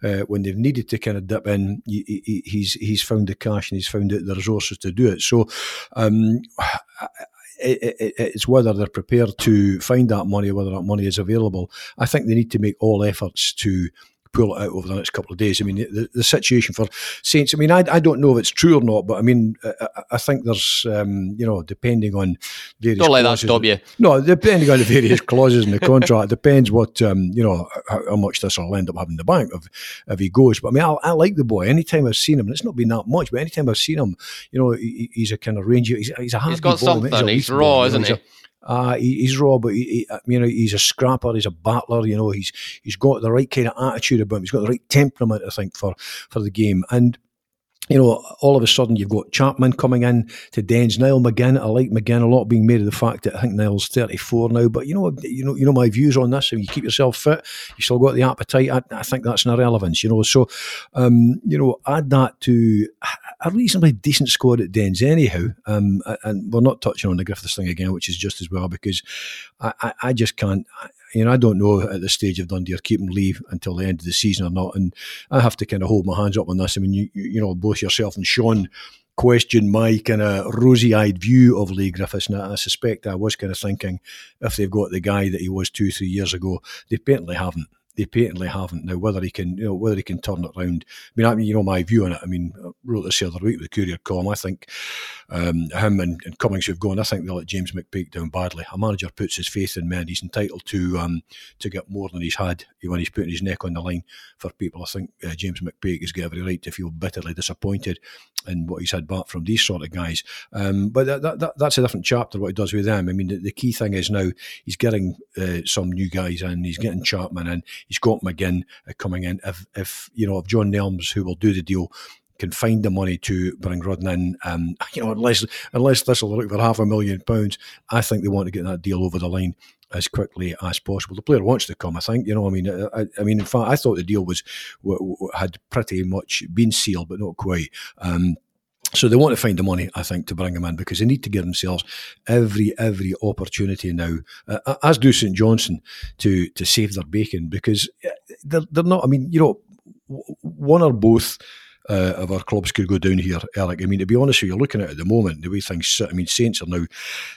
uh, when they've needed to kind of dip in. He, he, he's he's found the cash and he's found the, the resources to do it. So. Um, it, it's whether they're prepared to find that money, whether that money is available. I think they need to make all efforts to pull it out over the next couple of days. I mean, the, the situation for Saints, I mean, I, I don't know if it's true or not, but I mean, I, I think there's, um, you know, depending on various Don't let that stop you. No, depending on the various clauses in the contract, depends what, um, you know, how, how, much Thistle end up having in the bank if, if he goes. But I mean, I, I, like the boy. Anytime I've seen him, and it's not been that much, but anytime I've seen him, you know, he, he's a kind of ranger. He's, he's a He's got something. He's, he's raw, isn't he? Uh, he, he's raw, but he, he, you know he's a scrapper. He's a battler. You know he's he's got the right kind of attitude about him. He's got the right temperament, I think, for for the game. And you know, all of a sudden you've got Chapman coming in to Dens. Niall McGinn, I like McGinn a lot, being made of the fact that I think Niall's 34 now. But you know, you know, you know my views on this. If you keep yourself fit, you still got the appetite. I, I think that's an irrelevance. You know, so um, you know, add that to a reasonably decent squad at Dens anyhow. Um, and we're not touching on the Griffiths thing again, which is just as well because I, I, I just can't. You know, I don't know at this stage of Dundee are keeping leave until the end of the season or not, and I have to kind of hold my hands up on this. I mean, you, you know, both yourself and Sean question my kind of rosy-eyed view of Leigh Griffiths, and I suspect I was kind of thinking if they've got the guy that he was two, three years ago, they apparently haven't they patently haven't. Now, whether he can, you know, whether he can turn it around. I mean, I mean, you know, my view on it. I mean, I wrote this the other week with the Courier column. I think um, him and, and Cummings have gone. I think they'll let James McPake down badly. A manager puts his faith in men. He's entitled to um, to get more than he's had when he's putting his neck on the line for people. I think uh, James McPake has got every right to feel bitterly disappointed in what he's had back from these sort of guys. Um, but that, that, that's a different chapter. What he does with them. I mean, the, the key thing is now he's getting uh, some new guys in. He's getting Chapman in. He's got McGinn uh, coming in. If if you know if John Nelms, who will do the deal, can find the money to bring Rudden in, um, you know, unless unless Thistle look for half a million pounds, I think they want to get that deal over the line as quickly as possible. The player wants to come. I think you know. I mean, I, I mean, in fact, I thought the deal was had pretty much been sealed, but not quite. Um, so they want to find the money, I think, to bring him in because they need to give themselves every every opportunity now, uh, as do St Johnstone, to to save their bacon because uh, they're, they're not. I mean, you know, one or both. Uh, of our clubs could go down here, Eric. I mean, to be honest with you, looking at it at the moment, the way things sit, I mean, Saints are now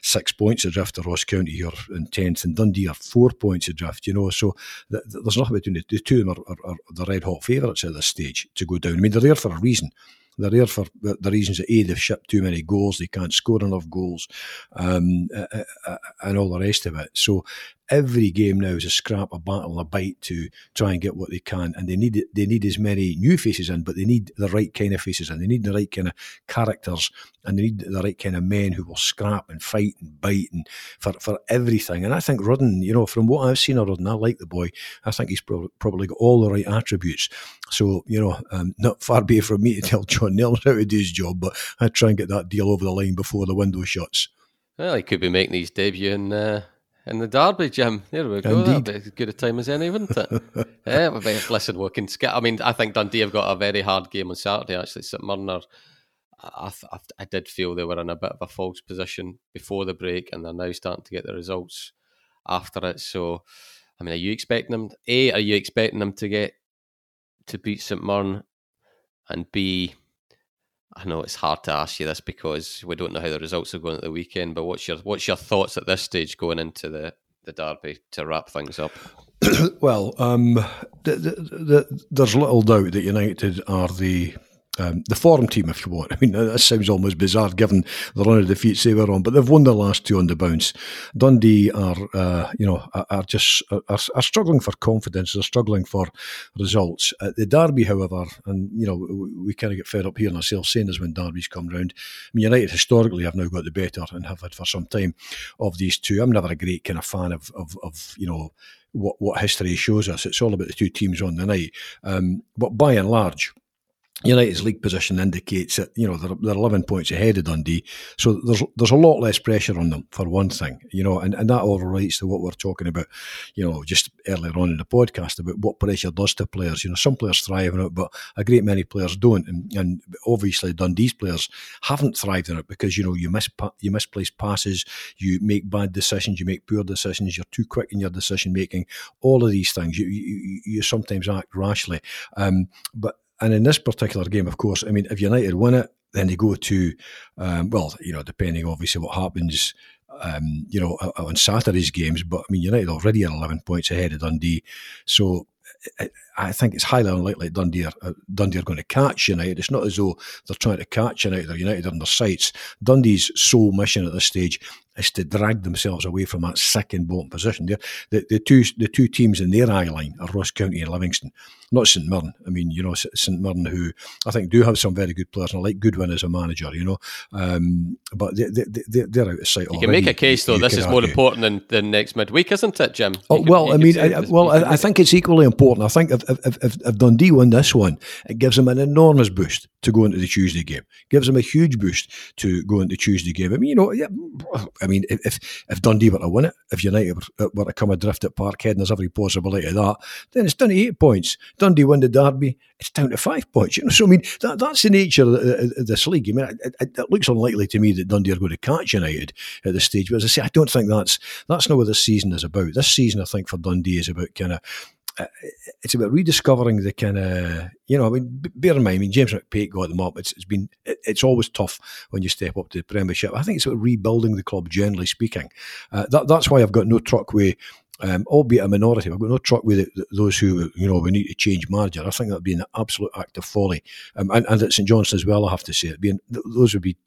six points adrift of Ross County here in 10th, and Dundee are four points adrift, you know. So th- th- there's nothing between the, the two of them are, are, are the red hot favourites at this stage to go down. I mean, they're there for a reason. They're there for the reasons that A, they've shipped too many goals, they can't score enough goals, um, uh, uh, and all the rest of it. So every game now is a scrap, a battle, a bite to try and get what they can, and they need they need as many new faces in, but they need the right kind of faces in. They need the right kind of characters, and they need the right kind of men who will scrap and fight and bite and for for everything. And I think Rudden, you know, from what I've seen of Rudden, I like the boy. I think he's pro- probably got all the right attributes. So you know, um, not far be it from me to tell John Nelms how to do his job, but I try and get that deal over the line before the window shuts. Well, he could be making his debut in uh, in the Derby, Jim. There we go. Indeed. That'd be as good a time as any, wouldn't it? yeah, listen, we can skip. I mean, I think Dundee have got a very hard game on Saturday. Actually, St Mirren I, I, I, did feel they were in a bit of a false position before the break, and they're now starting to get the results after it. So, I mean, are you expecting them? A, are you expecting them to get to beat St Mirren, and B, I know it's hard to ask you this because we don't know how the results are going at the weekend. But what's your what's your thoughts at this stage going into the the derby to wrap things up? well, um, the, the, the, there's little doubt that United are the um, the form team, if you want. I mean, that sounds almost bizarre given the run of defeats they were on, but they've won the last two on the bounce. Dundee are, uh, you know, are just are, are, struggling for confidence. They're struggling for results. At the Derby, however, and you know, we, kind of get fed up here in ourselves saying this when Derby's come round. I mean, United historically have now got the better and have had for some time of these two. I'm never a great kind of fan of, of, of you know, what, what history shows us. It's all about the two teams on the night. Um, but by and large, United's league position indicates that you know they're, they're 11 points ahead of Dundee, so there's there's a lot less pressure on them for one thing, you know, and, and that all relates to what we're talking about, you know, just earlier on in the podcast about what pressure does to players. You know, some players thrive in it, but a great many players don't, and, and obviously Dundee's players haven't thrived in it because you know you miss you misplace passes, you make bad decisions, you make poor decisions, you're too quick in your decision making, all of these things. You you, you sometimes act rashly, um, but and in this particular game, of course, I mean, if United win it, then they go to, um, well, you know, depending obviously what happens, um, you know, on Saturday's games. But I mean, United already are 11 points ahead of Dundee. So I think it's highly unlikely Dundee are, uh, Dundee are going to catch United. It's not as though they're trying to catch United or United on their sights. Dundee's sole mission at this stage is to drag themselves away from that second bottom position. The, the two the two teams in their eye line are Ross County and Livingston, not St Mirren. I mean, you know, St Mirren, who I think do have some very good players, and I like Goodwin as a manager, you know, um, but they, they, they, are out of sight. You already. can make a case, though, this is argue. more important than, than next midweek, isn't it, Jim? oh, can, well, I mean, I, well, I, I, think it's equally important. I think if, if, if, if Dundee win this one, it gives them an enormous boost to go into the Tuesday game. it Gives them a huge boost to go into Tuesday game. I mean, you know, yeah, I mean, if if Dundee were to win it, if United were, were to come adrift at Parkhead, and there's every possibility of that, then it's down to eight points. Dundee win the derby, it's down to five points. You know, so I mean, that, that's the nature of, this league. I mean, it, it, it, looks unlikely to me that Dundee are going to catch United at this stage. But as I say, I don't think that's that's not what this season is about. This season, I think, for Dundee is about kind of uh, it's about rediscovering the kind of you know. I mean, bear in mind, I mean James McPake got them up. It's, it's been it's always tough when you step up to the Premiership. I think it's about rebuilding the club, generally speaking. Uh, that, that's why I've got no truck with um, albeit a minority. I've got no truck with it, those who, you know, we need to change manager. I think that would be an absolute act of folly. Um, and, and at St John's as well, I have to say, it being, those would be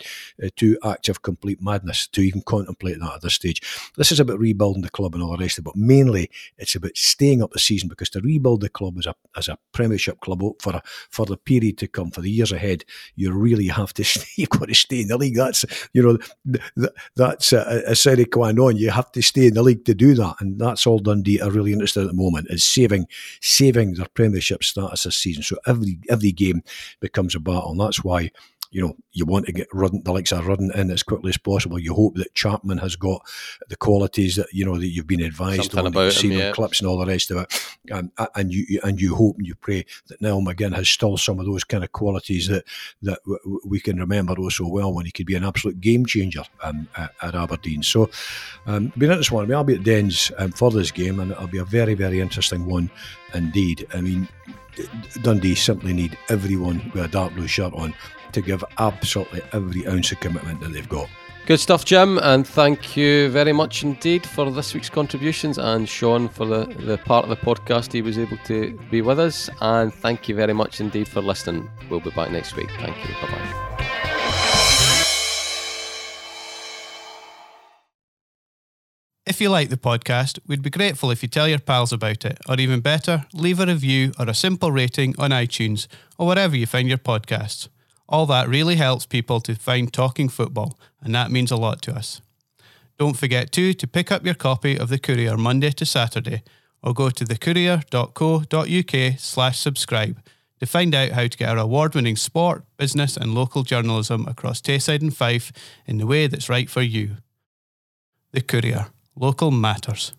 uh, two acts of complete madness to even contemplate that at this stage. This is about rebuilding the club and all the rest of it, but mainly it's about staying up the season because to rebuild the club as a as a Premiership club for a, for the period to come, for the years ahead, you really have to stay, you've got to stay in the league. That's, you know, that's a, a sine qua non. You have to stay in the league to do that. And that's that's all Dundee are really interested in at the moment is saving saving their Premiership status this season. So every every game becomes a battle, and that's why you know, you want to get Rudden, the likes of Rudden in as quickly as possible. You hope that Chapman has got the qualities that you know that you've been advised Something on, about seen him, yeah. clips and all the rest of it. Um, and you and you hope and you pray that Niall McGinn has still some of those kind of qualities that that w- we can remember oh so well when he could be an absolute game changer um, at, at, Aberdeen. So, um, be an interesting one. I mean, I'll be at Dens um, for this game, and it'll be a very very interesting one indeed. I mean. Dundee simply need everyone with a dark blue shirt on to give absolutely every ounce of commitment that they've got. Good stuff, Jim, and thank you very much indeed for this week's contributions and Sean for the, the part of the podcast he was able to be with us. And thank you very much indeed for listening. We'll be back next week. Thank you. Bye bye. If you like the podcast, we'd be grateful if you tell your pals about it, or even better, leave a review or a simple rating on iTunes or wherever you find your podcasts. All that really helps people to find Talking Football, and that means a lot to us. Don't forget too to pick up your copy of The Courier Monday to Saturday, or go to thecourier.co.uk slash subscribe to find out how to get our award-winning sport, business and local journalism across Tayside and Fife in the way that's right for you. The Courier. Local matters.